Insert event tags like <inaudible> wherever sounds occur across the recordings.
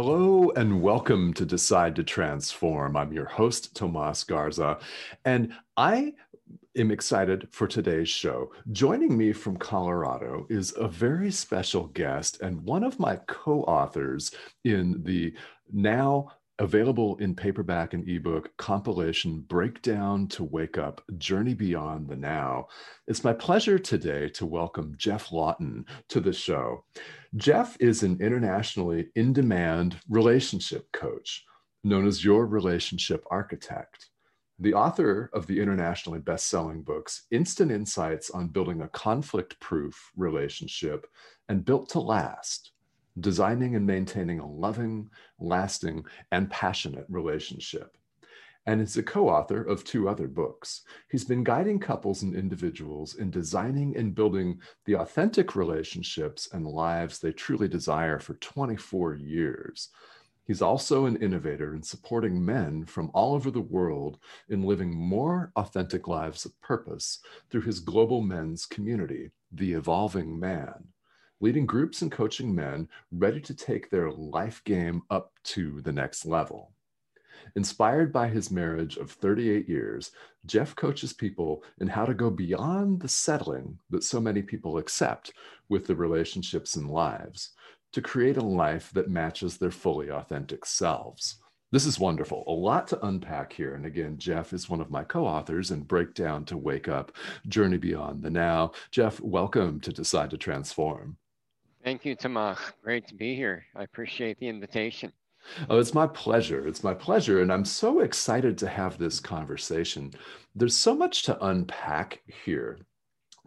Hello and welcome to Decide to Transform. I'm your host, Tomas Garza, and I am excited for today's show. Joining me from Colorado is a very special guest and one of my co authors in the now available in paperback and ebook compilation Breakdown to Wake Up Journey Beyond the Now. It's my pleasure today to welcome jeff Lawton to the show. jeff is an internationally in demand relationship coach known as your relationship architect. The author of the internationally best selling books, Instant Insights on Building a Conflict Proof Relationship and Built to Last designing and maintaining a loving, lasting, and passionate relationship. And is a co author of two other books. He's been guiding couples and individuals in designing and building the authentic relationships and lives they truly desire for 24 years. He's also an innovator in supporting men from all over the world in living more authentic lives of purpose through his global men's community, The Evolving Man leading groups and coaching men ready to take their life game up to the next level. Inspired by his marriage of 38 years, Jeff coaches people in how to go beyond the settling that so many people accept with the relationships and lives to create a life that matches their fully authentic selves. This is wonderful. A lot to unpack here. And again, Jeff is one of my co authors in Breakdown to Wake Up Journey Beyond the Now. Jeff, welcome to Decide to Transform. Thank you, Tomas. Great to be here. I appreciate the invitation. Oh, it's my pleasure. It's my pleasure. And I'm so excited to have this conversation. There's so much to unpack here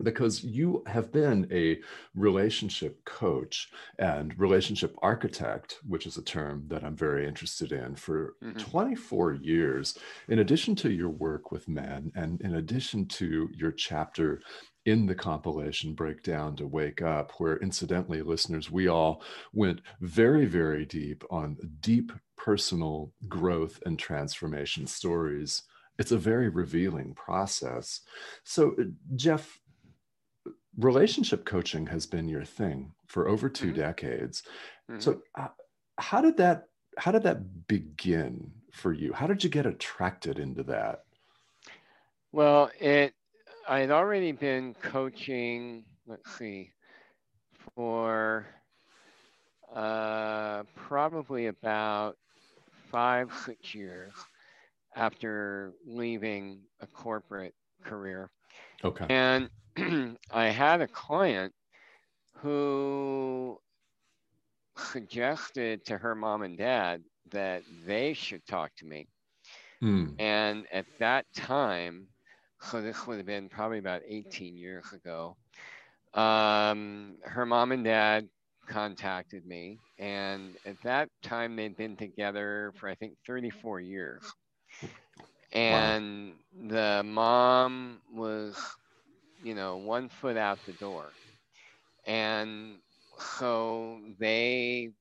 because you have been a relationship coach and relationship architect, which is a term that I'm very interested in for mm-hmm. 24 years. In addition to your work with men, and in addition to your chapter in the compilation breakdown to wake up where incidentally listeners we all went very very deep on deep personal growth and transformation stories. It's a very revealing process. So jeff relationship coaching has been your thing for over 2 mm-hmm. decades. Mm-hmm. so uh, how did that how did that begin for you? How did you get attracted into that? Well it I had already been coaching, let's see, for uh, probably about five, six years after leaving a corporate career. Okay. And <clears throat> I had a client who suggested to her mom and dad that they should talk to me. Mm. And at that time, so this would have been probably about 18 years ago. Um, her mom and dad contacted me, and at that time they'd been together for I think 34 years. And wow. the mom was, you know, one foot out the door. And so they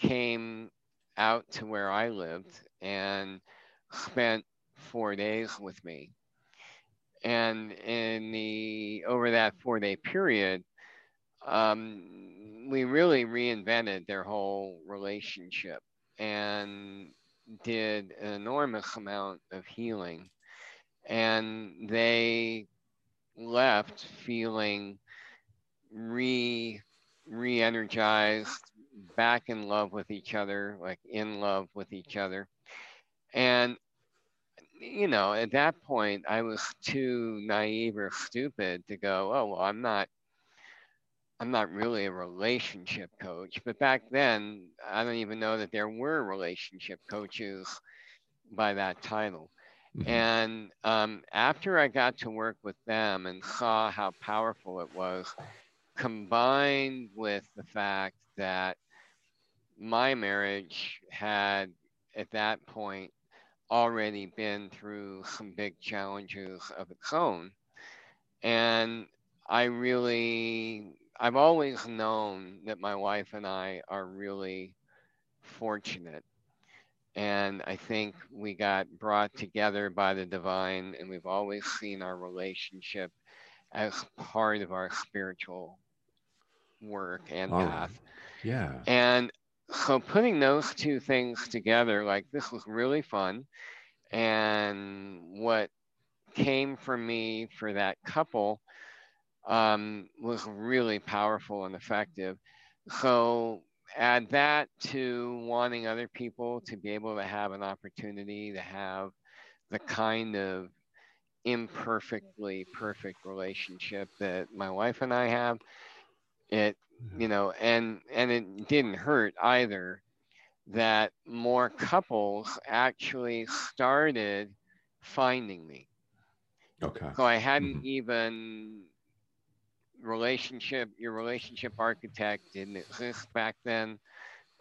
came out to where I lived and spent four days with me and in the over that four day period um, we really reinvented their whole relationship and did an enormous amount of healing. And they left feeling re re-energized back in love with each other like in love with each other. And you know, at that point, I was <laughs> too naive or stupid to go, oh, well, I'm not, I'm not really a relationship coach. But back then, I don't even know that there were relationship coaches by that title. Mm-hmm. And um, after I got to work with them and saw how powerful it was, combined with the fact that my marriage had at that point already been through <laughs> some big challenges of its own. And I really, I've always known that my wife and I are really fortunate. And I think we got brought together by the divine, and we've always seen our relationship as part of our spiritual work and path. Yeah. And so <laughs> putting those two things together, like this was really fun. And what came from me for that couple um, was really powerful and effective. So add that to wanting other people to be able to have an opportunity to have the kind of imperfectly perfect relationship that my wife and I have. It you know and and it didn't hurt either that more couples actually started finding me. Okay. So i hadn't mm-hmm. even relationship your relationship architect didn't exist back then.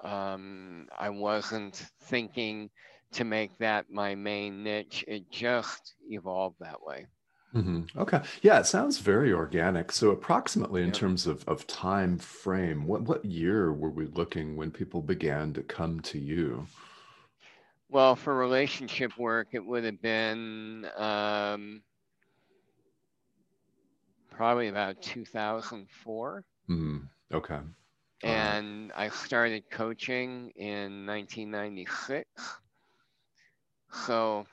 Um, i wasn't thinking to make that my main niche. It just evolved that way Mm-hmm. Okay. Yeah, it sounds very organic. So, approximately in terms of, of time frame, what, what year were we looking when people began to come to you? Well, for relationship work, it would have been um, probably about 2004. Mm-hmm. Okay. And I started coaching in 1996. So,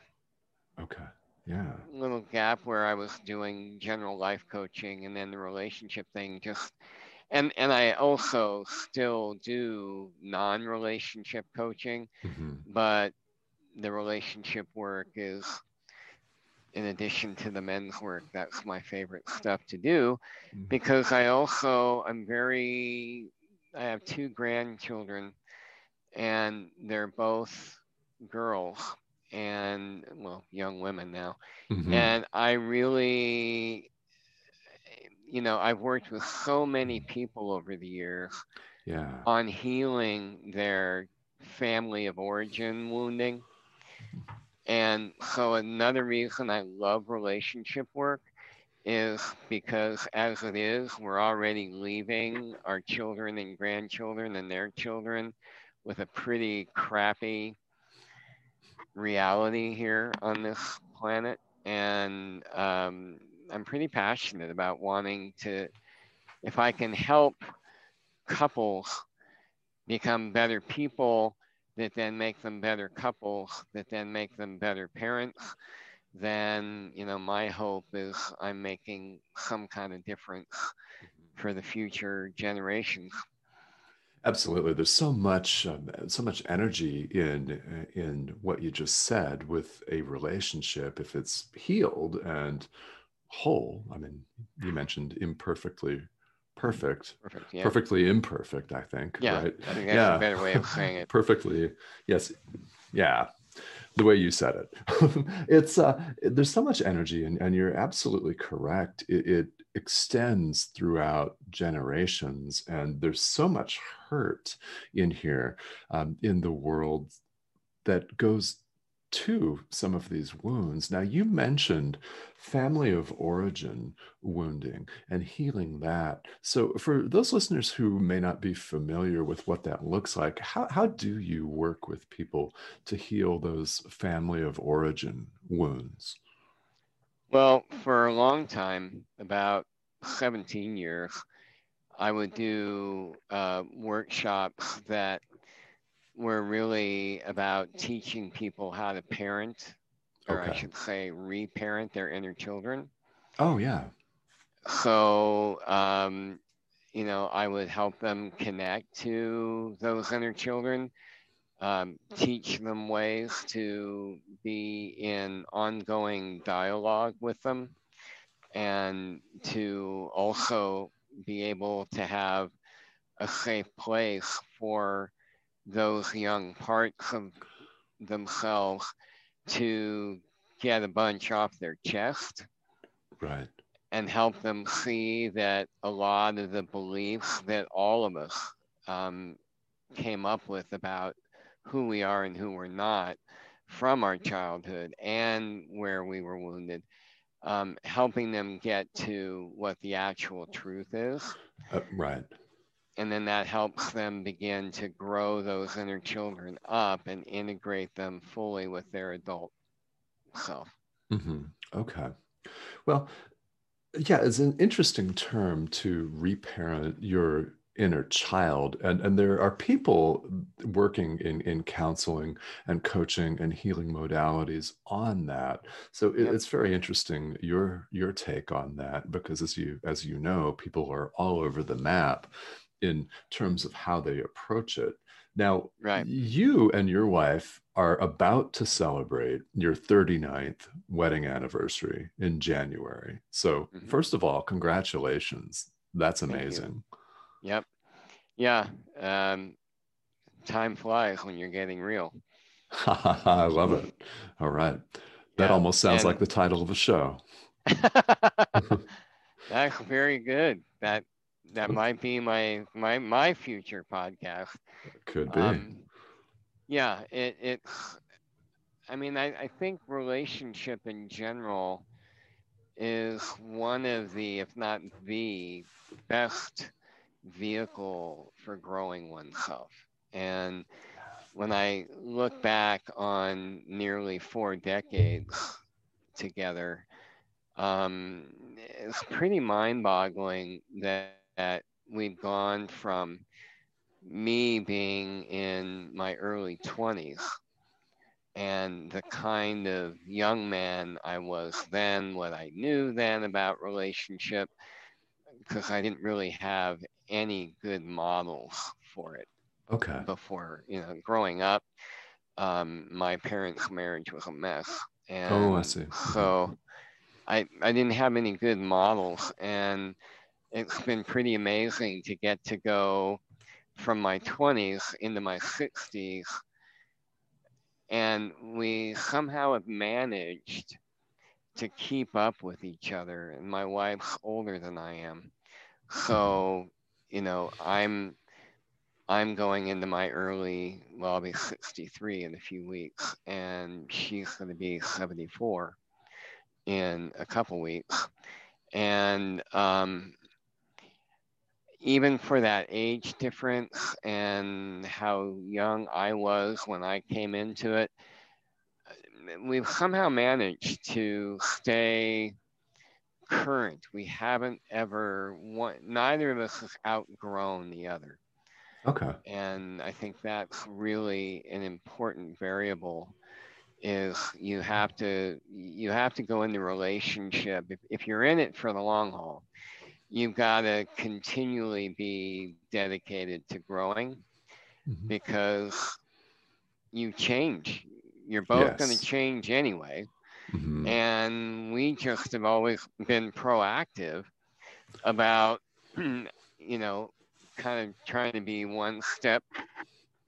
okay yeah little gap where i was doing general life coaching and then the relationship thing just and and i also still do non-relationship coaching mm-hmm. but the relationship work is in addition to the men's work that's my favorite stuff to do mm-hmm. because i also i'm very i have two grandchildren and they're both girls and well, young women now. Mm-hmm. And I really, you know, I've worked with so many people over the years yeah. on healing their family of origin wounding. And so another reason I love relationship work is because as it is, we're already leaving our children and grandchildren and their children with a pretty crappy reality here on this planet. And um, I'm pretty passionate about wanting to, if I can help couples become better people that then make them better couples, that then make them better parents, then, you know, my hope is I'm making some kind of difference for the future generations. Absolutely. There's so much, um, so much energy in in what you just said with a relationship. If it's healed and whole, I mean, you mentioned imperfectly perfect, perfect yeah. perfectly imperfect. I think. Yeah, right? I think that's yeah. a better way of saying <laughs> it. perfectly, yes, yeah the way you said it. <laughs> it's uh, there's so much energy, and, and you're absolutely correct. It, it, extends throughout generations, and there's so much hurt in here um, in the world that goes to some of these wounds. Now, you mentioned family of origin wounding and healing that. So, for those listeners who may not be familiar with what that looks like, how, how do you work with people to heal those family of origin wounds? Well, for a long time, about 17 years, I would do uh, workshops that were really about teaching people how to parent, or okay. I should say, reparent their inner children. Oh, yeah. So, um, you know, I would help them connect to those inner children, um, teach them ways to be in ongoing dialogue with them, and to also be able to have a safe place for those young parts of themselves to get a bunch off their chest. Right. And help them see that a lot of the beliefs that all of us um, came up with about who we are and who we're not from our childhood and where we were wounded, um, helping them get to what the actual truth is. Uh, right. And then that helps them begin to grow those inner children up and integrate them fully with their adult self. Mm-hmm. Okay. Well, yeah, it's an interesting term to reparent your inner child and and there are people working in in counseling and coaching and healing modalities on that. So it, it's very interesting your your take on that because as you as you know people are all over the map in terms of how they approach it. Now right. you and your wife are about to celebrate your 39th wedding anniversary in january. So mm-hmm. first of all congratulations. That's amazing Yep. Yeah. Um, time flies when you're getting real. <laughs> I love it. All right. That yeah. almost sounds and... like the title of a show. <laughs> <laughs> That's very good. That that might be my my my future podcast. Could be. Um, yeah, it it. I mean, I, I think relationship in general is one of the, if not the best vehicle for growing oneself. And when I look back on nearly four decades together, um, it's pretty mind boggling that, that we've gone from me being in my early 20s and the kind of young man I was then, what I knew then about relationship, because I didn't really have any good models <laughs> for it. Okay. Before, you know, growing up, um, my parents' marriage was a mess. And oh, I see. So I, I didn't have any good models. And it's been pretty amazing to get to go from my 20s into my 60s. And we somehow have managed to keep up with each other. And my wife's older than I am. So you know, I'm I'm going into my early, well, I'll be <laughs> 63 in a few weeks, and she's going to be 74 in a couple weeks. And um, even for that age difference and how young I was when I came into it, we've somehow managed to stay current. We haven't ever one, neither of us has outgrown the other. Okay. And I think that's really an important variable is you have to you have to go into relationship if, if you're in it for the long haul you've got to continually be dedicated to growing mm-hmm. because you change you're both yes. going to change anyway Mm-hmm. And we just have always been proactive about, <clears throat> you know, kind of trying to be one step,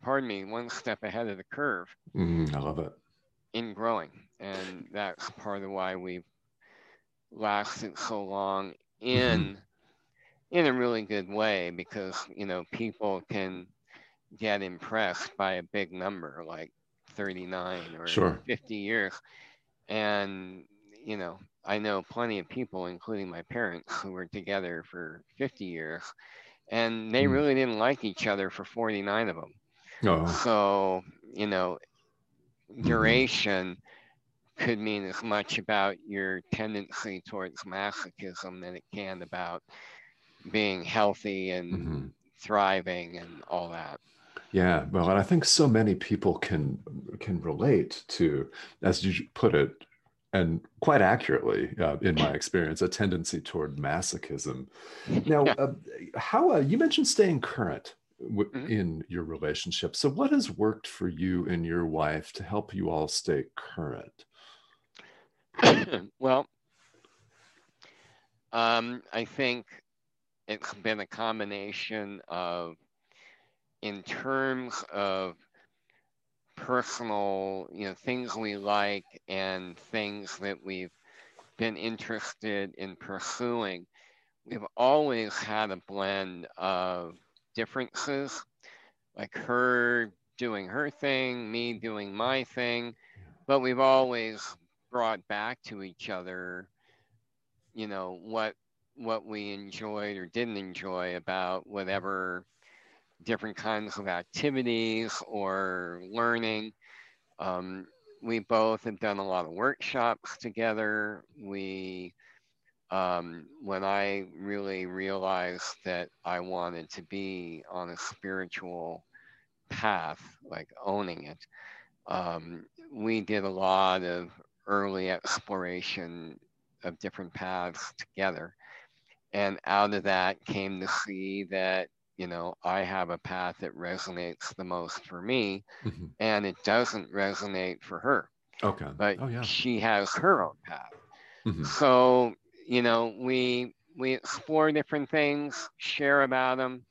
pardon me, one step ahead of the curve. Mm, I love it. In growing. And that's part of why we've lasted so long in mm-hmm. in a really good way because you know people can get impressed by a big number like 39 or sure. 50 years and, you know, I know plenty of people, including my parents, <laughs> who were together for 50 years, and they mm. really didn't like each other for 49 of them. Oh. So, you know, mm-hmm. duration could mean as much about your tendency towards masochism than it can about being healthy and mm-hmm. thriving and all that. Yeah, well, and I think so many people can can relate to, as you put it, and quite accurately, uh, in my experience, a tendency toward masochism. Now, uh, how uh, you mentioned staying current w- mm-hmm. in your relationship. So, what has worked for you and your wife to help you all stay current? <coughs> well, um, I think it's been a combination of in terms of personal, you know, things we like and things that we've been interested in pursuing, we've always had a blend of differences, like her doing her thing, me doing my thing, but we've always brought back to each other, you know, what what we enjoyed or didn't enjoy about whatever different kinds of activities or learning. Um, we both have done a lot of workshops together. We, um, when I really realized that I wanted to be on a spiritual path, like owning it, um, we did a lot of early exploration of different paths together. And out of that came to see that you know, I have a path that resonates the most for me, mm-hmm. and it doesn't resonate for her. Okay. But oh, yeah. she has her own path. Mm-hmm. So, you know, we we explore different things, share about them,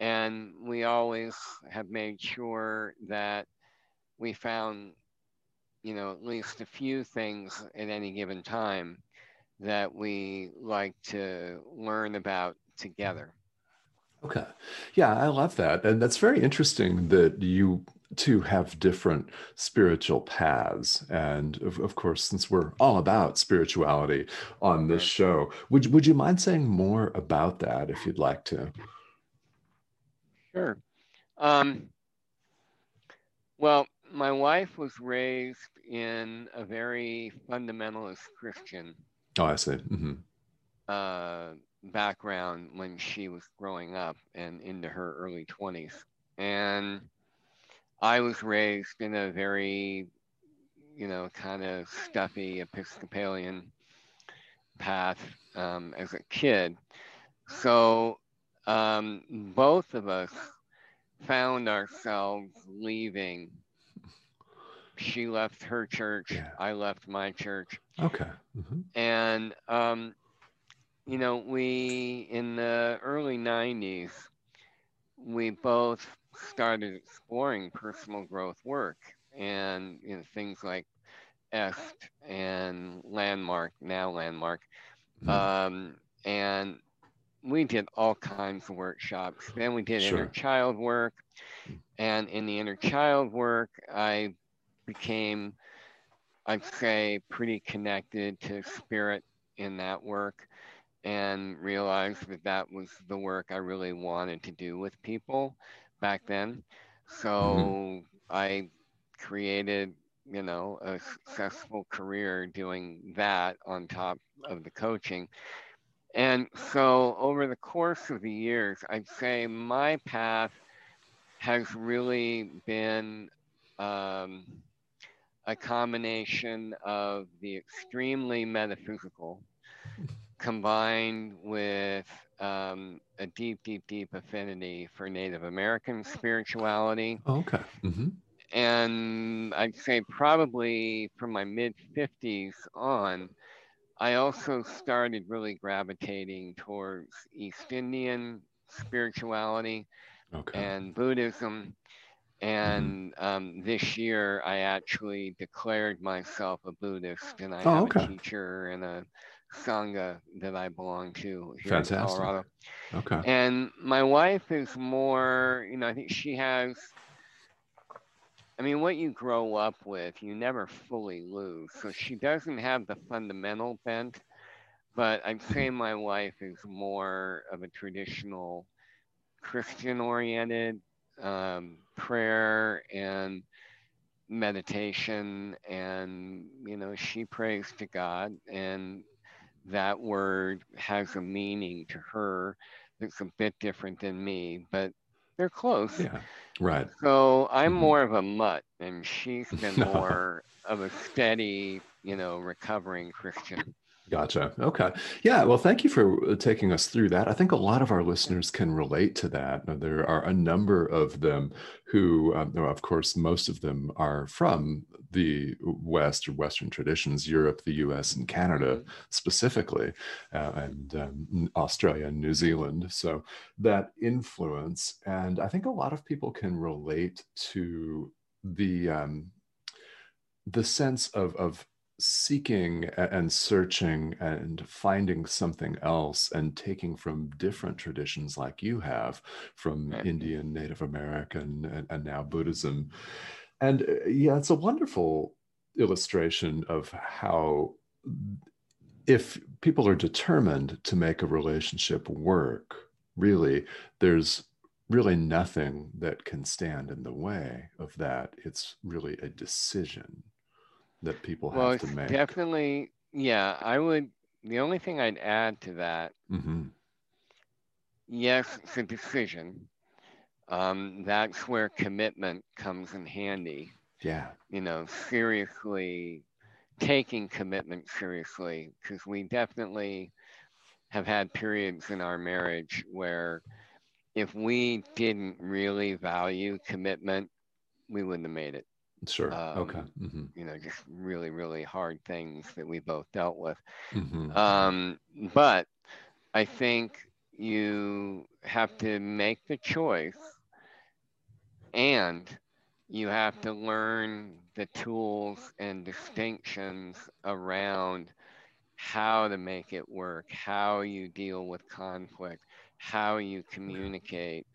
and we always have made sure that we found, you know, at least a few things at any given time that we like to learn about together. Okay. Yeah, I love that. And that's very interesting that you two have different spiritual paths. And of, of course, since we're all about spirituality on this show, would, would you mind saying more about that if you'd like to? Sure. Um, well, my wife was raised in a very fundamentalist Christian. Oh, I see. Mm-hmm. Uh, background when she was growing up and into her early 20s. And I was raised in a very, you know, kind of stuffy Episcopalian path um, as a kid. So um, both of us found ourselves leaving. She left her church. Yeah. I left my church. Okay. Mm-hmm. And um, you know, we in the early 90s, we both started exploring personal growth work and you know, things like EST and Landmark, now Landmark. Mm-hmm. Um, and we did all kinds of workshops. Then we did sure. inner child work. And in the inner child work, I became, I'd say, pretty connected to spirit in that work and realized that that was the work I really wanted to do with people back then. So mm-hmm. I created, you know, a successful career doing that on top of the coaching. And so over the course of the years, I'd say my path has really been um, a combination of the extremely metaphysical combined with um, a deep, deep, deep affinity for Native American spirituality. Oh, okay. Mm-hmm. And I'd say probably from my mid 50s on, I also started really gravitating towards East Indian spirituality okay. and Buddhism. And mm-hmm. um, this year, I actually declared myself a Buddhist, and I oh, have okay. a teacher and a sangha that I belong to here Fantastic. in Colorado. Okay. And my wife is more, you know, I think she has. I mean, what you grow up with, you never fully lose. So she doesn't have the fundamental bent, but I'd say my wife is more of a traditional Christian oriented um, prayer and meditation and you know she prays to god and that word has a meaning to her that's a bit different than me, but they're close. Yeah, right. So I'm mm-hmm. more of a mutt, and she's been <laughs> more of a steady, you know, recovering Christian. Gotcha. Okay. Yeah. Well, thank you for uh, taking us through that. I think a lot of our listeners can relate to that. There are a number of them who, um, of course, most of them are from the West or Western traditions, Europe, the US, and Canada mm-hmm. specifically, uh, and um, Australia and New Zealand. So that influence. And I think a lot of people can relate to the, um, the sense of, of seeking and searching and finding something else and taking from different traditions like you have from Right. Indian, Native American, and, and now Buddhism. And uh, yeah, it's a wonderful illustration of how if people are determined to make a relationship work, really, there's really nothing that can stand in the way of that. It's really a decision that people Well, have to make. definitely, yeah, I would, the only thing I'd add to that, hmm yes, it's a decision. Um, that's where commitment comes in handy. Yeah. You know, seriously taking commitment seriously, because we definitely have had periods in our marriage where if we didn't really value commitment, we wouldn't have made it. Sure. Um, okay. hmm You know, just really, really hard things that we both dealt with. hmm Um, but I think you have to make the choice and you have to learn the tools and distinctions around how to make it work, how you deal with conflict, how you communicate.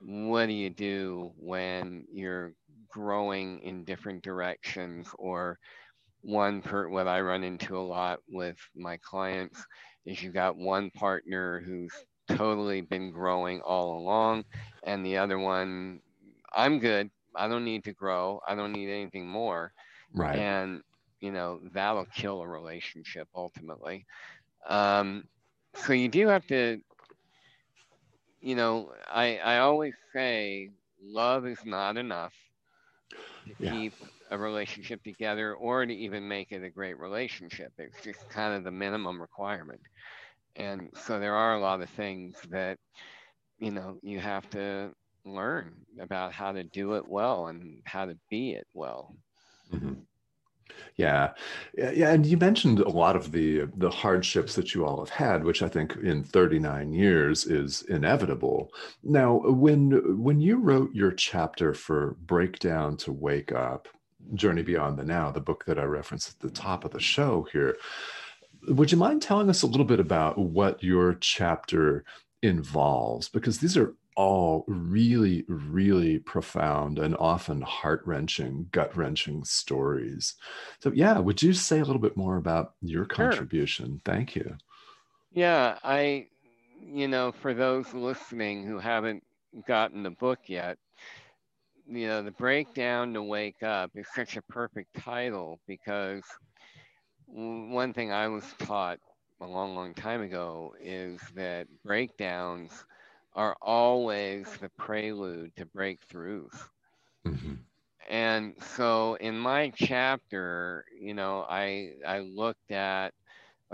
What do you do when you're growing in different directions or one per what I run into a lot with my clients is you got one partner who's totally been growing all along and the other one I'm good. I don't need to grow. I don't need anything more. Right. And you know, that'll kill a relationship ultimately. Um, so you do have to you know, I I always say love is not enough to Yeah. keep a relationship together or to even make it a great relationship. It's just kind of the minimum requirement. And so there are a lot of things that, you know, you have to learn about how to do it well and how to be it well. Mhm. Yeah, yeah, and you mentioned a lot of the the hardships that you all have had, which I think in 39 years is inevitable. Now, when when you wrote your chapter for Breakdown to Wake Up, Journey Beyond the Now, the book that I referenced at the top of the show here, would you mind telling us a little bit about what your chapter involves? Because these are all really, really profound and often heart wrenching, gut wrenching stories. So, yeah, would you say a little bit more about your Sure. contribution? Thank you. Yeah, I, you know, for those listening who haven't gotten the book yet, you know, the breakdown to wake up is such a perfect title because one thing I was taught a long, long time ago is that breakdowns are always the prelude to breakthroughs. Mhm. And so in my chapter, you know, I I looked at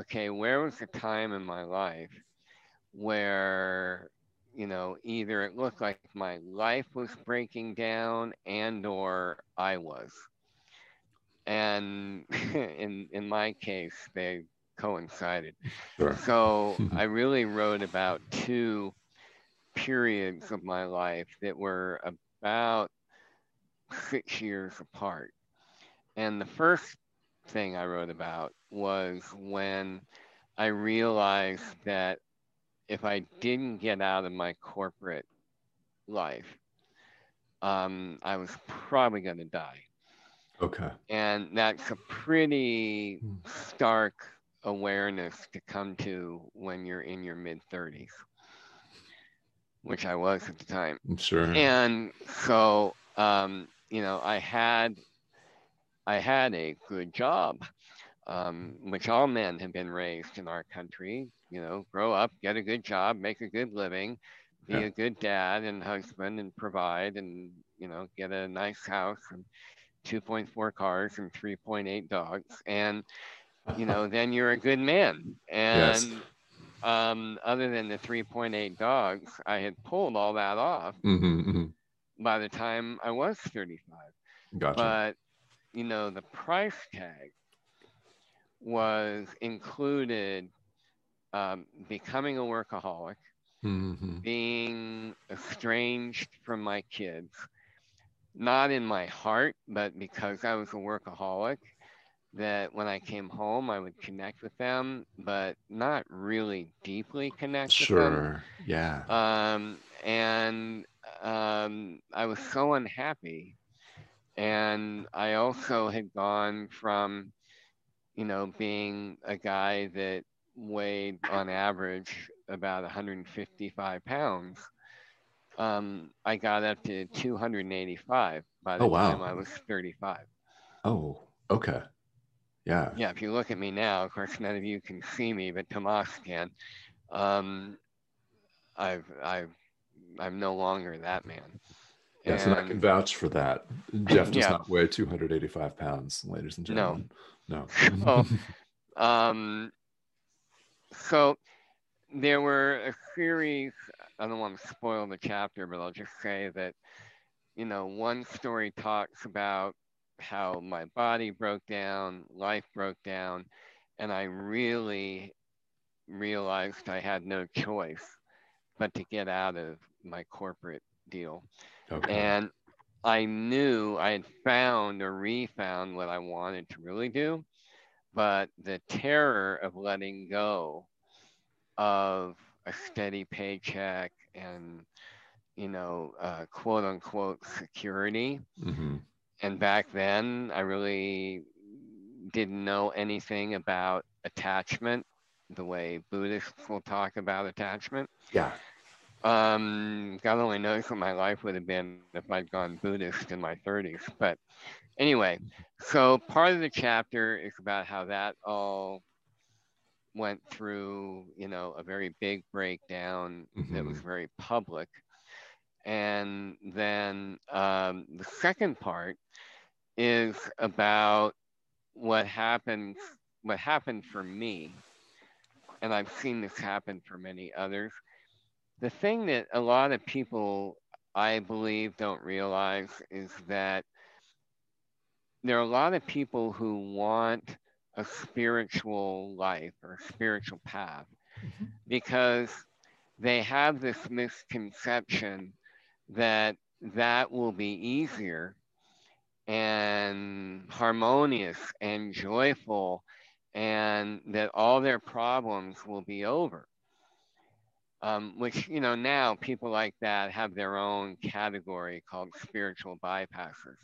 okay, where was the time in my life where you know either it looked like my life was breaking down and or I was. And <laughs> in in my case, they coincided. Sure. So <laughs> I really wrote about two periods of my life that were about six years apart. And the first thing I wrote about was when I realized that if I didn't get out of my corporate life, um, I was probably going to die. Okay. And that's a pretty Hmm. stark awareness to come to when you're in your mid 30s, which I was at the time. I'm Sure. And so, um, you know, I had, I had a good job, um, which all men have been raised in our country. You know, grow up, get a good job, make a good living, be Yeah. a good dad and husband, and provide, and you know, get a nice house and 2.4 cars and 3.8 dogs, and you know, then you're a good man. Yes. Um, other than the 3.8 dogs, I had pulled all that off hmm hmm by the time I was 35. Gotcha. But, you know, the price tag was included um, becoming a workaholic, hmm being estranged from my kids, not in my heart, but because I was a workaholic. That when I came home, I would connect with them, but not really deeply connect sure. with them. Yeah. Um, and um, I was so unhappy. And I also had gone from, you know, being a guy that weighed on average about 155 pounds. Um, I got up to 285 by the Oh, wow. time I was 35. Oh, okay. Yeah. Yeah, if you look at me now, of course, none of you can see me, but Tomas can. Um, I've, I've, I'm no longer that man. Yes, and I can vouch for that. Jeff does Yeah. not weigh 285 pounds, ladies and No. gentlemen. No. <laughs> Oh. um, so there were a series. I don't want to spoil the chapter, but I'll just say that you know one story talks about how my body broke down, life broke down, and I really realized I had no <laughs> choice but to get out of my corporate deal. okay. And I knew I had found or refound what I wanted to really do, but the terror of letting go of a steady paycheck and, you know, uh, quote unquote security. hmm And back then, I really didn't know anything about attachment the way Buddhists will talk about attachment. Yeah. Um, God only knows what my life would have been if I'd gone Buddhist in my 30s. But anyway, so part of the chapter is about how that all went through, you know, a very big breakdown that was very public. And then um, the second part is about what happened, what happened for me. And I've seen this happen for many others the thing that a lot of people I believe don't realize is that there are a lot of people who want a spiritual life or spiritual path because they have this misconception that that will be easier and harmonious and joyful and that all their problems will be over. Um, which you know now people like that have their own category called spiritual bypassers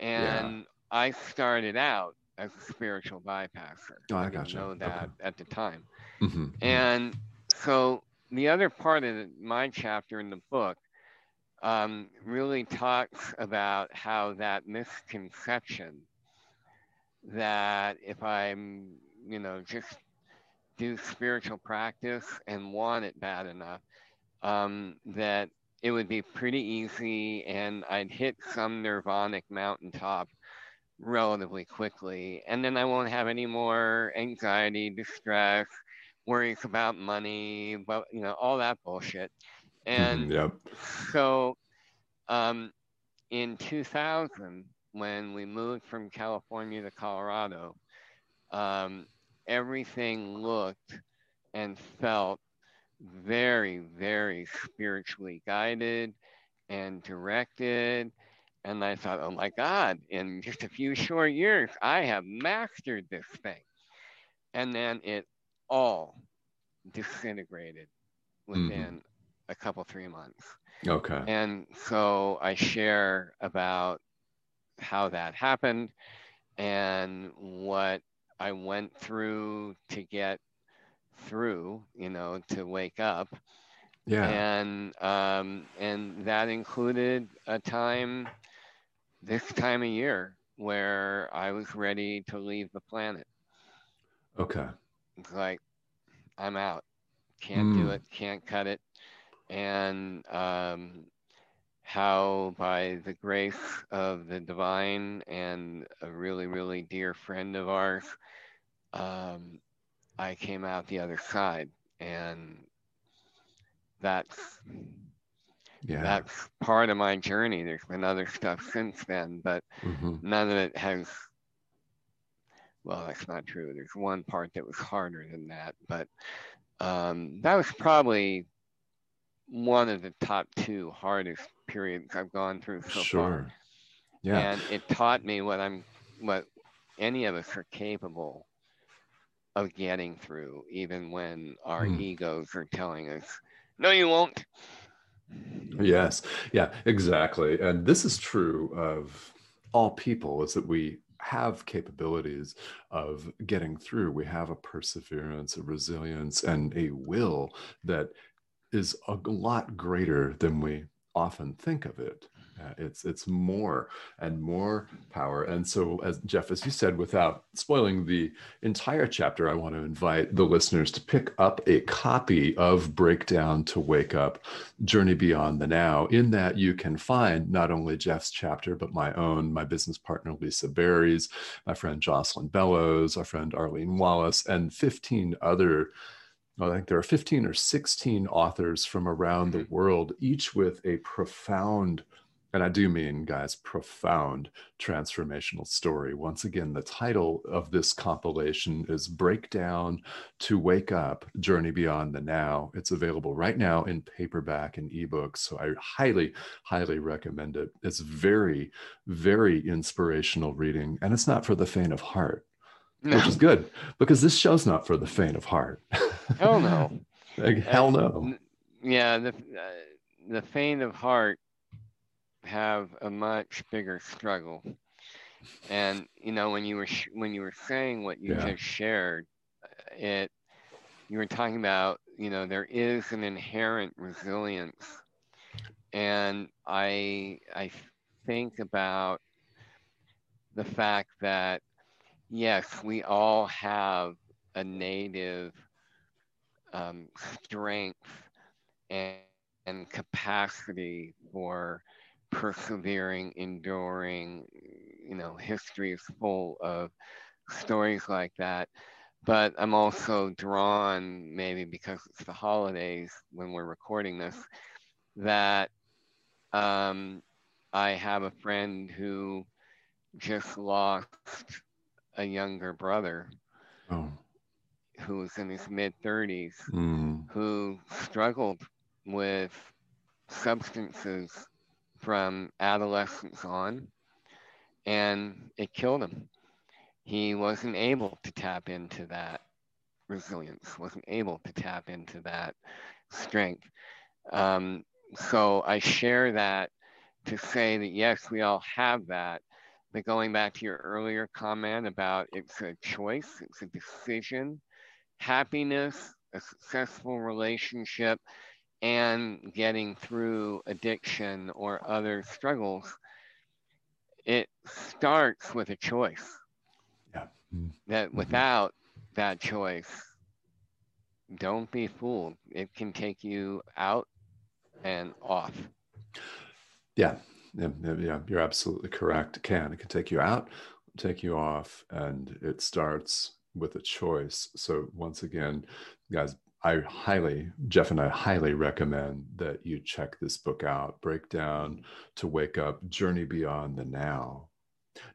and i started out as a spiritual bypasser. Oh, I didn't gotcha. know that Okay. at the time. Hmm and so the other part of my chapter in the book um, really talks about how that misconception that if I'm, you know, just do spiritual practice and want it bad enough, um, that it would be pretty easy and I'd hit some nirvanic mountaintop relatively quickly. And then I won't have any more anxiety, distress, worries about money, but you know, all that bullshit. And yep. so um, in 2000, when we moved from California to Colorado, um, everything looked and felt very, very spiritually guided and directed. And I thought, oh my God, in just a few short years, I have mastered this thing. And then it all disintegrated within a couple, three months. Okay. And so I share about how that happened and what I went through to get through, you know, to wake up. Yeah. And um, and that included a time this time of year where I was ready to leave the planet. Okay. It's like I'm out. Can't do Mm. it, can't cut it. And um, how by the grace of the divine and a really, really dear friend of ours, um, I came out the other side. And that's Yeah. that's part of my journey. There's been other stuff since then, but hmm none of it has well that's not true there's one part that was harder than that but um, that was probably one of the top two hardest periods i've gone through so Sure. far Yeah. and it taught me what i'm what any of us are capable of getting through, even when our mm. egos are telling us, no, you won't. Yes, yeah, exactly. And this is true of all people is that we have capabilities of getting through. We have a perseverance, a resilience, and a will that is a lot greater than we often think of it. Uh, it's it's more and more power. And so, as Geoff, as you said, without spoiling the entire chapter, I want to invite the listeners to pick up a copy of Breakdown to Wake Up: Journey Beyond the Now. In that, you can find not only Geoff's chapter, but my own, my business partner Lisa Berries, my friend Jocelyn Bellows, our friend Arlene Wallace, and 15 other I think there are 15 or 16 authors from around the mm-hmm. world, each with a profound and I do mean, guys, profound transformational story. Once again, the title of this compilation is Breakdown to Wake Up Journey Beyond the Now. It's available right now in paperback and ebook. So I highly, highly recommend it. It's very, very inspirational reading, and it's not for the faint of heart. No. Which is good because this show's not for the faint of heart. <laughs> Hell no. <laughs> like, hell no. Yeah, the uh, the faint of heart have a much bigger struggle. And you know, when you were sh- when you were saying what you yeah. just shared, it you were talking about you know there is an inherent resilience, and I I think about the fact that yes, we all have a native um, <laughs> strength and, and capacity for persevering, enduring. You know, history is full of stories like that. But I'm also drawn, maybe because it's the holidays when we're recording this, that um, I have a friend who just lost a younger brother oh. Who's in his mid 30s mm. who struggled with substances from adolescence on, and it killed him. He wasn't able to tap into that resilience, wasn't able to tap into that strength. Um, so I share that to say that yes, we all have that. But going back to your earlier comment about it's a choice, it's a decision, happiness, a successful relationship, and getting through addiction or other struggles, it starts with a choice. Yeah. Mm-hmm. That without that choice, don't be fooled. It can take you out and off. Yeah. Yeah, yeah, you're absolutely correct. It can. It can take you out, take you off, and it starts with a choice. So once again, guys, I highly, Geoff and I highly recommend that you check this book out Breakdown to Wake Up Journey Beyond the Now.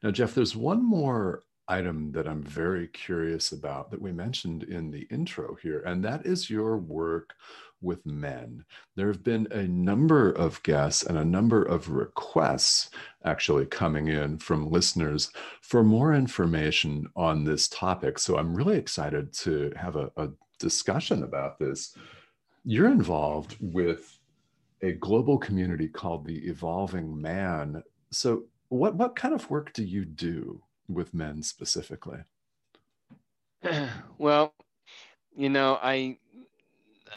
Now, Geoff, there's one more item that I'm very curious about that we mentioned in the intro here, and that is your work with men. There have been a number of guests and a number of requests actually coming in from listeners for more information on this topic. So I'm really excited to have a, a discussion about this. You're involved with a global community called the Evolving Man. So, what, what kind of work do you do with men specifically? <clears throat> Well, you know, I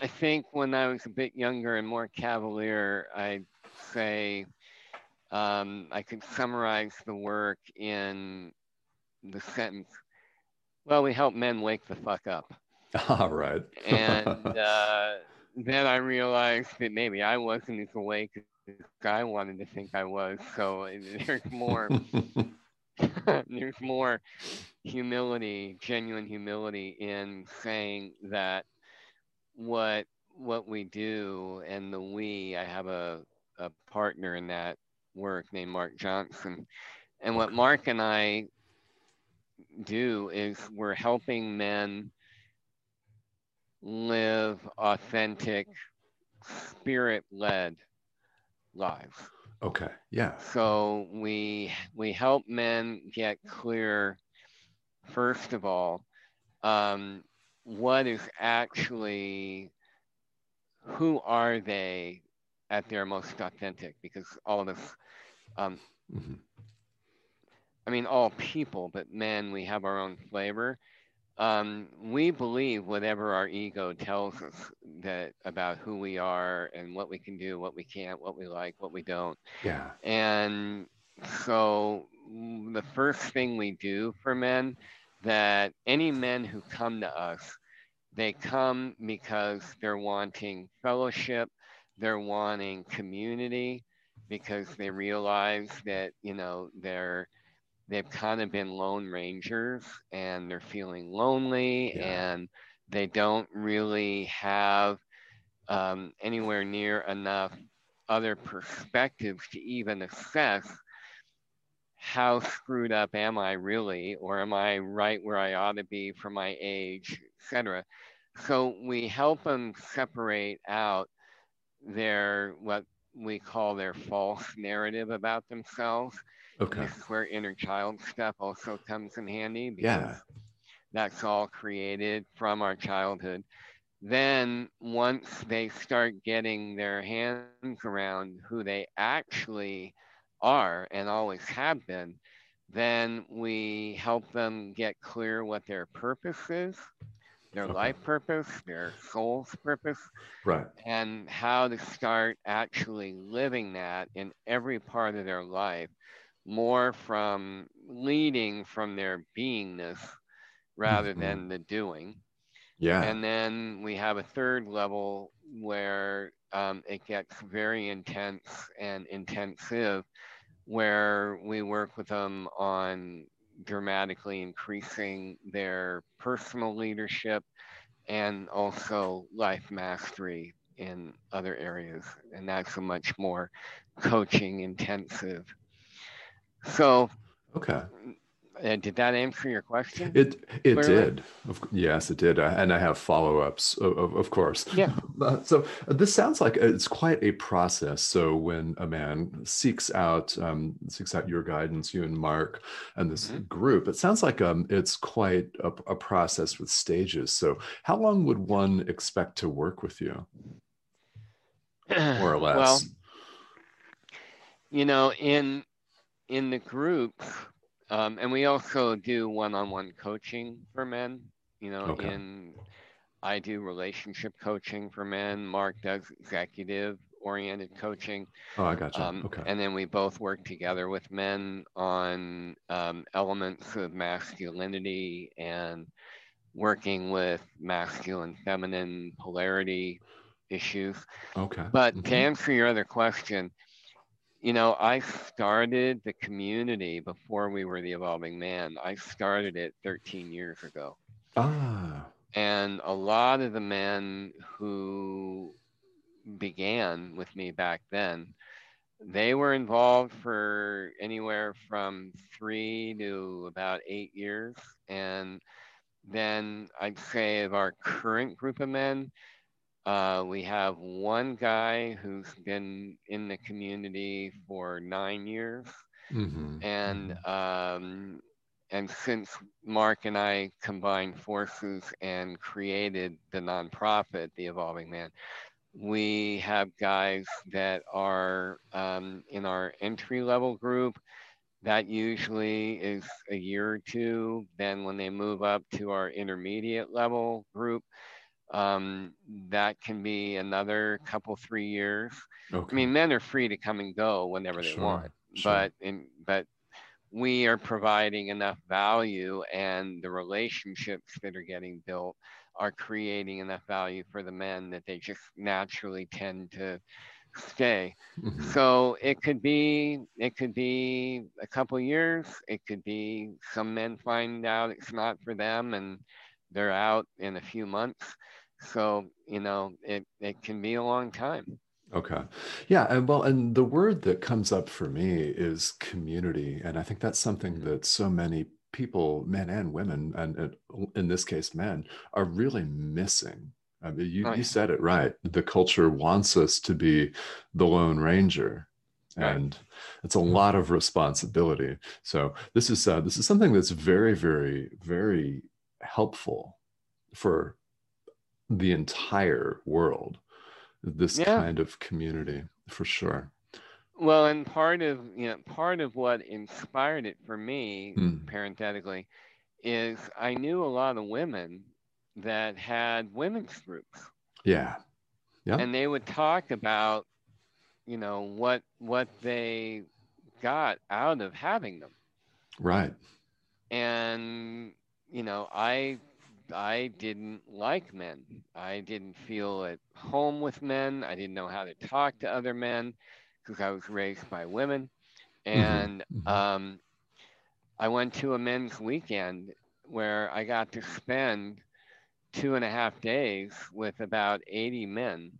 I think when I was a bit younger and more cavalier, I'd say um, I could summarize the work in the sentence, well, we help men wake the fuck up. <laughs> All right. and <laughs> uh, then I realized that maybe I wasn't as awake as I wanted to think I was. So there's more. <laughs> there's more humility, genuine humility in saying that what what we do and the we. I have a a partner in that work named Mark Johnson, and what Mark and I do is we're helping men live authentic, spirit led lives. Okay. Yeah. So we we help men get clear first of all, um, what is actually, who are they at their most authentic? Because all of us, um, mm-hmm. I mean, all people, but men, we have our own flavor. Um, we believe whatever our ego tells us that about who we are and what we can do, what we can't, what we like, what we don't. Yeah. And so the first thing we do for men that any men who come to us, they come because they're wanting fellowship, they're wanting community, because they realize that you know they're they've kind of been lone rangers and they're feeling lonely yeah. and they don't really have um, anywhere near enough other perspectives to even assess how <laughs> screwed up am I really, or am I right where I ought to be for my age, etc. So we help them separate out their what we call their false <laughs> narrative about themselves. Okay. This is where inner child stuff also comes in handy because yeah. that's all created from our childhood. Then once they start getting their hands around who they actually are and always have been, then we help them get clear what their purpose is, their okay. life purpose, their soul's purpose, right, and how to start actually living that in every part of their life, more from leading from their beingness rather mm-hmm. than the doing. Yeah. And then we have a third level where um, it gets very intense and intensive where we work with them on dramatically increasing their personal leadership and also life mastery in other areas. And that's a much more coaching intensive. So, okay. Uh, did that answer your question? It it clearly? did. Yes, it did. Uh, and I have follow ups, of, of, course. Yeah. <laughs> Uh, so uh, this sounds like it's quite a process. So when a man seeks out um, seeks out your guidance, you and Mark, and this mm-hmm. group, it sounds like um, it's quite a, a process with stages. So how long would one expect to work with you, more or <clears throat> less? Well, you know, in in the group um, and we also do one-on-one coaching for men. You know, okay. in I do relationship coaching for men. Mark does executive oriented coaching. Oh, I got you. Um, okay. And then we both work together with men on um, elements of masculinity and working with masculine feminine polarity issues. Okay. But mm-hmm. to answer your other question, you know, I started the community before we were the Evolving Man. I started it 13 years ago. Ah. And a lot of the men who began with me back then, they were involved for anywhere from three to about eight years. And then I'd say of our current group of men, uh, we have one guy who's been in the community for nine years, mm-hmm. and mm-hmm. um, and since Mark and I combined forces and created the nonprofit, the Evolving Man, we have guys that are um, in our entry level group. That usually is a year or two. Then when they move up to our intermediate level group, um, that can be another couple three years. Okay. I mean, men are free to come and go whenever they sure, want, sure. but in, but we are providing enough value, and the relationships that are getting built are creating enough value for the men that they just naturally tend to stay. Mm-hmm. So it could be it could be a couple years. It could be some men find out it's not for them and they're out in a few months. So, you know, it, it can be a long time. Okay. Yeah. And well, and the word that comes up for me is community. And I think that's something mm-hmm. that so many people, men and women, and, in this case, men, are really missing. I mean, you, you said it right. The culture wants us to be the Lone Ranger. and it's a lot of responsibility. So this is uh, this is something that's very, very, very helpful for the entire world. This yeah. kind of community, for sure. Well, and part of you know part of what inspired it for me, mm. parenthetically, is I knew a lot of women that had women's groups. Yeah. Yeah. And they would talk about, you know, what what they got out of having them. Right. And you know, I I didn't like men. I didn't feel at home with men. I didn't know how to talk to other men because I was raised by women. Mm-hmm. And mm-hmm. um, I went to a men's weekend where I got to spend two and a half days with about 80 men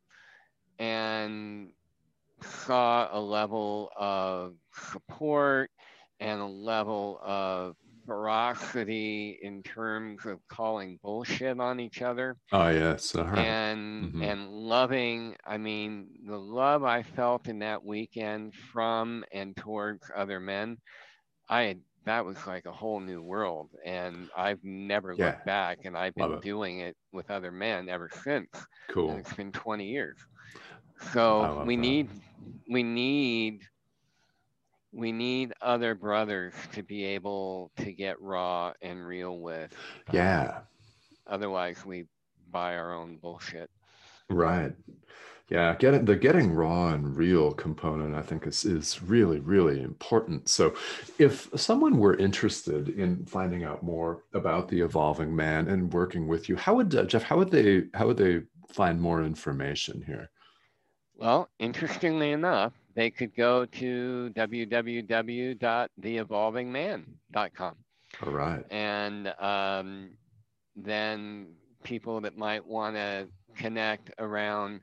and saw a level of support and a level of ferocity in terms of calling bullshit on each other. Oh yes, uh-huh. and mm-hmm. and loving. I mean, the love I felt in that weekend from and towards other men, I that was like a whole new world, and I've never yeah. looked back. And I've been doing it with other men ever since. Cool. And it's been 20 years. So we that. need we need we need other brothers to be able to get raw and real with. Yeah. Um, otherwise, we buy our own bullshit. Right. Yeah, getting the getting raw and real component, I think, is is really really important. So, if someone were interested in finding out more about the evolving man and working with you, how would uh, Geoff? How would they? How would they find more information here? Well, interestingly enough, they could go to www.theevolvingman.com. All right. And um, then people that might want to connect around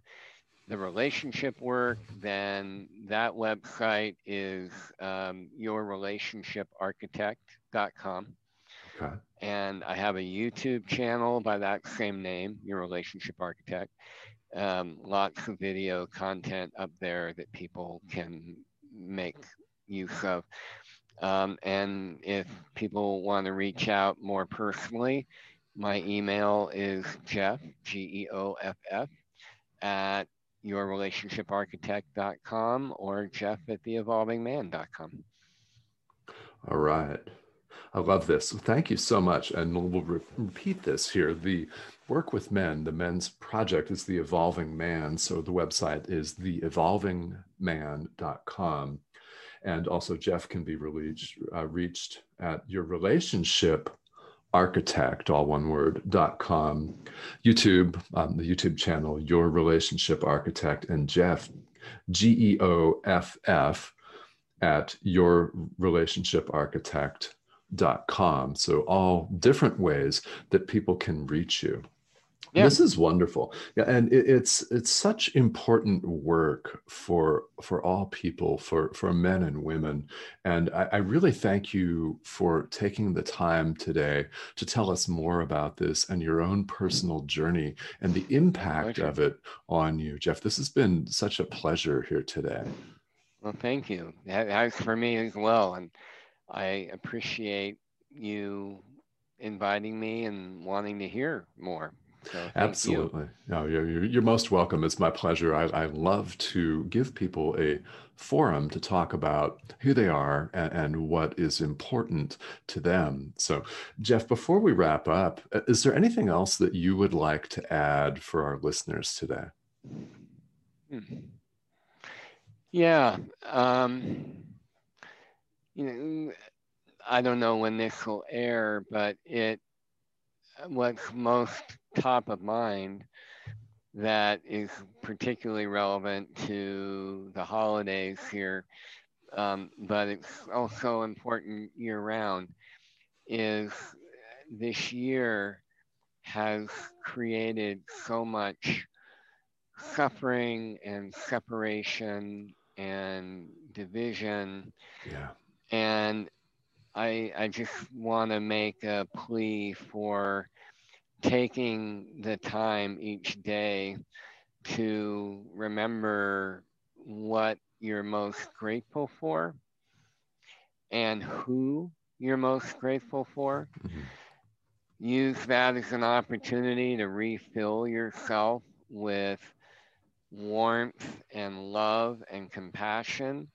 the relationship work, then that website is um, yourrelationshiparchitect.com. Okay. And I have a YouTube channel by that same name, Your Relationship Architect um, lots of video content up there that people can make use of. Um, and if people want to reach out more personally, my email is Geoff, G E O F F, at yourrelationshiparchitect.com or Geoff at theevolvingman.com. All right. I love this. Thank you so much. And we'll re- repeat this here. The work with men, the men's project is the Evolving Man. So the website is theevolvingman.com. And also, Geoff can be reached, uh, reached at your relationship architect, all one word, dot com, YouTube, um, the YouTube channel, Your Relationship Architect, and geoff G E O F F, at Your Relationship Architect com. So all different ways that people can reach you. Yeah. This is wonderful. Yeah, and it, it's it's such important work for for all people, for for men and women. And I, I really thank you for taking the time today to tell us more about this and your own personal journey and the impact of it on you, Geoff. This has been such a pleasure here today. Well, thank you. That, for me as well. And I appreciate you inviting me and wanting to hear more. So Absolutely. You. No, you're, you're most welcome. It's my pleasure. I, I love to give people a forum to talk about who they are and, and, what is important to them. So, Geoff, before we wrap up, uh, is there anything else that you would like to add for our listeners today? Hmm. Yeah. Um, you know, I don't know when this will air, but it what's most top of mind that is particularly relevant to the holidays here, um, but it's also important year round, is this year has created so much suffering and separation and division. Yeah. And I, I just want to make a plea for taking the time each day to remember what you're most grateful for and who you're most grateful for. Mm-hmm. Use that as an opportunity to refill yourself with warmth and love and compassion,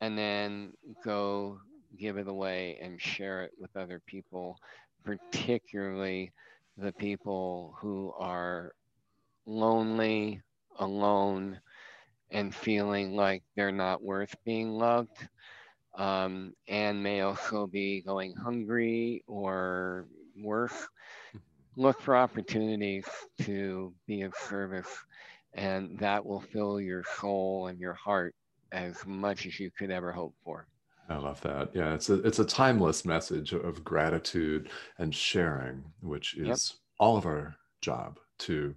and then go give it away and share it with other people, particularly the people who are lonely, alone, and feeling like they're not worth being loved. Um, and may also be going hungry or worse. Mm-hmm. Look for opportunities to be of service, and that will fill your soul and your heart as much as you could ever hope for. I love that. Yeah, it's a it's a timeless message of gratitude and sharing, which is yep. all of our job to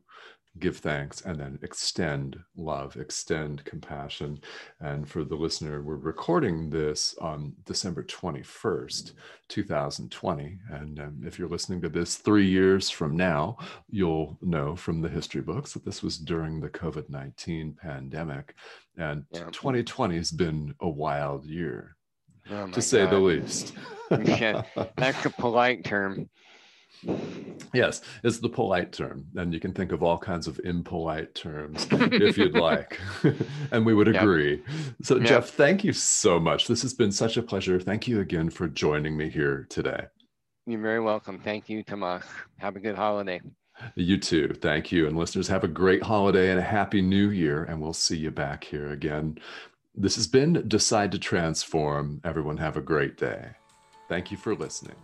give thanks and then extend love, extend compassion. And for the listener, we're recording this on December 21st, 2020. And um, if you're listening to this three years from now, you'll know from the history books that this was during the COVID 19 pandemic. And yeah. 2020 has been a wild year, oh to say God. the least. <laughs> That's a polite term. Yes, it's the polite term. And you can think of all kinds of impolite terms if you'd <laughs> like. <laughs> and we would agree. Yep. So, yep. Geoff, thank you so much. This has been such a pleasure. Thank you again for joining me here today. You're very welcome. Thank you, Tomas. Have a good holiday. You too. Thank you. And listeners, have a great holiday and a happy new year. And we'll see you back here again. This has been Decide to Transform. Everyone, have a great day. Thank you for listening.